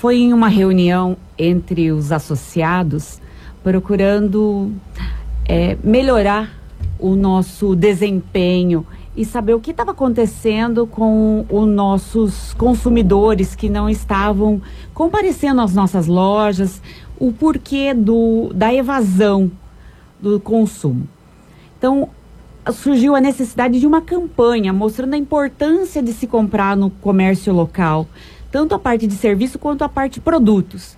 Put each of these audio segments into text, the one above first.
foi em uma reunião entre os associados, procurando é, melhorar o nosso desempenho e saber o que estava acontecendo com os nossos consumidores que não estavam comparecendo às nossas lojas, o porquê do, da evasão do consumo. Então, surgiu a necessidade de uma campanha mostrando a importância de se comprar no comércio local, tanto a parte de serviço quanto a parte de produtos.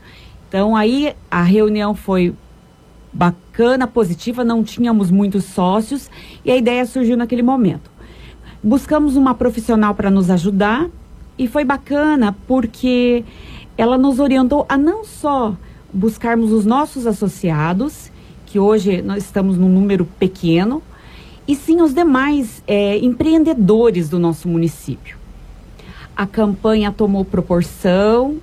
Então, aí a reunião foi bacana, positiva, não tínhamos muitos sócios e a ideia surgiu naquele momento. Buscamos uma profissional para nos ajudar e foi bacana porque ela nos orientou a não só buscarmos os nossos associados, que hoje nós estamos num número pequeno, e sim os demais é, empreendedores do nosso município. A campanha tomou proporção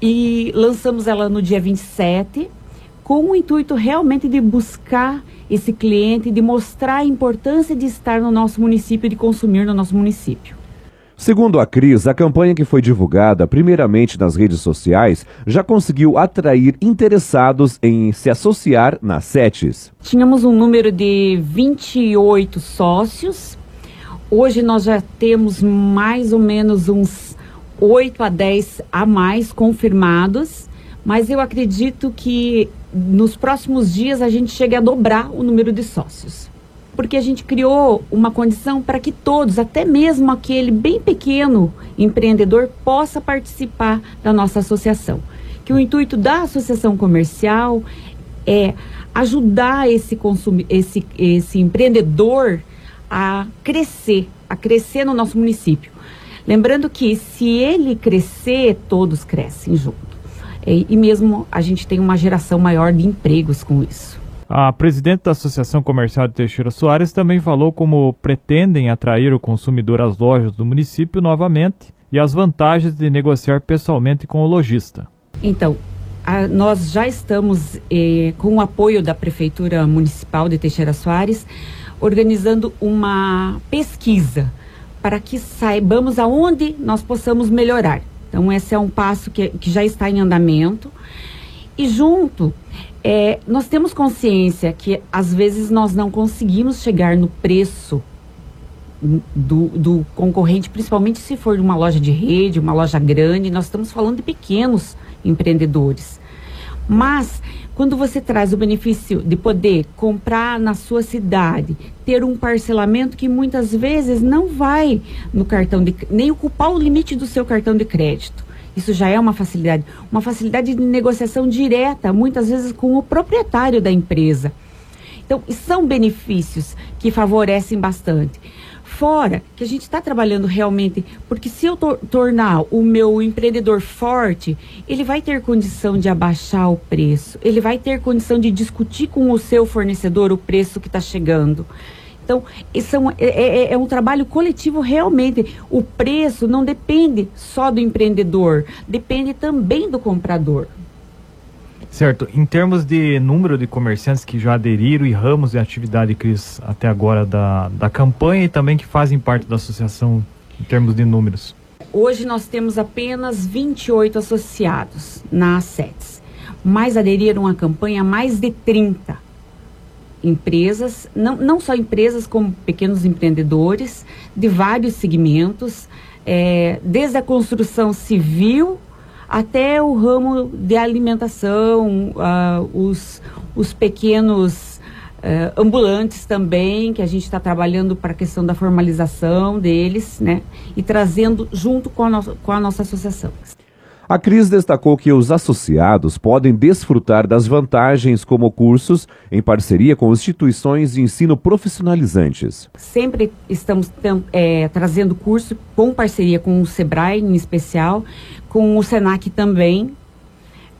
e lançamos ela no dia 27, com o intuito realmente de buscar esse cliente, de mostrar a importância de estar no nosso município, de consumir no nosso município. Segundo a Cris, a campanha que foi divulgada primeiramente nas redes sociais já conseguiu atrair interessados em se associar na SETES. Tínhamos um número de 28 sócios. Hoje nós já temos mais ou menos uns 8 a 10 a mais confirmados, mas eu acredito que nos próximos dias a gente chegue a dobrar o número de sócios. Porque a gente criou uma condição para que todos, até mesmo aquele bem pequeno empreendedor, possa participar da nossa associação. Que o intuito da associação comercial é ajudar esse, consumi esse, esse empreendedor a crescer, a crescer no nosso município. Lembrando que se ele crescer, todos crescem junto. E, e mesmo a gente tem uma geração maior de empregos com isso. A presidente da Associação Comercial de Teixeira Soares também falou como pretendem atrair o consumidor às lojas do município novamente e as vantagens de negociar pessoalmente com o lojista. Então, a, nós já estamos, eh, com o apoio da Prefeitura Municipal de Teixeira Soares, organizando uma pesquisa para que saibamos aonde nós possamos melhorar. Então, esse é um passo que, que já está em andamento. E junto, é, nós temos consciência que às vezes nós não conseguimos chegar no preço do, do, concorrente, principalmente se for uma loja de rede, uma loja grande, nós estamos falando de pequenos empreendedores. Mas quando você traz o benefício de poder comprar na sua cidade, ter um parcelamento que muitas vezes não vai no cartão de nem ocupar o limite do seu cartão de crédito. Isso já é uma facilidade, uma facilidade de negociação direta, muitas vezes com o proprietário da empresa. Então, são benefícios que favorecem bastante. Fora que a gente está trabalhando realmente, porque se eu tor tornar o meu empreendedor forte, ele vai ter condição de abaixar o preço, ele vai ter condição de discutir com o seu fornecedor o preço que está chegando. Então, isso é, é, é, é um trabalho coletivo realmente. O preço não depende só do empreendedor, depende também do comprador. Certo. Em termos de número de comerciantes que já aderiram e ramos de atividade, Cris, até agora da, da campanha e também que fazem parte da associação em termos de números? Hoje nós temos apenas 28 associados na ASETS, mas aderiram à campanha mais de 30 empresas, não, não só empresas como pequenos empreendedores de vários segmentos, é, desde a construção civil até o ramo de alimentação, uh, os, os pequenos uh, ambulantes também, que a gente está trabalhando para a questão da formalização deles, né? E trazendo junto com a, no com a nossa associação. A Cris destacou que os associados podem desfrutar das vantagens como cursos em parceria com instituições de ensino profissionalizantes. Sempre estamos é, trazendo curso com parceria com o SEBRAE em especial, com o SENAC também.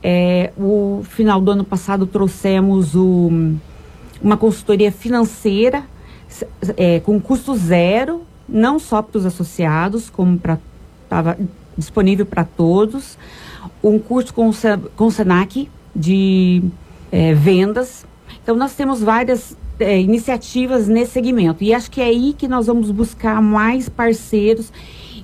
É, o final do ano passado trouxemos o, uma consultoria financeira é, com custo zero, não só para os associados, como para disponível para todos. Um curso com, com o SENAC de é, vendas. Então, nós temos várias é, iniciativas nesse segmento. E acho que é aí que nós vamos buscar mais parceiros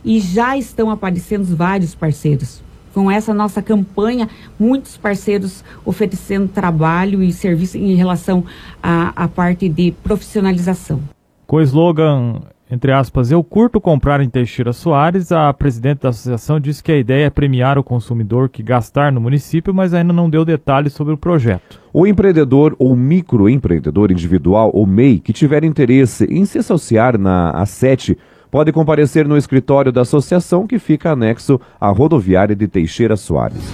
e já estão aparecendo vários parceiros. com essa nossa campanha, muitos parceiros oferecendo trabalho e serviço em relação à, à parte de profissionalização. Com o slogan entre aspas, eu curto comprar em Teixeira Soares, a presidente da associação disse que a ideia é premiar o consumidor que gastar no município, mas ainda não deu detalhes sobre o projeto. O empreendedor ou microempreendedor individual ou MEI que tiver interesse em se associar na A7 pode comparecer no escritório da associação que fica anexo à rodoviária de Teixeira Soares.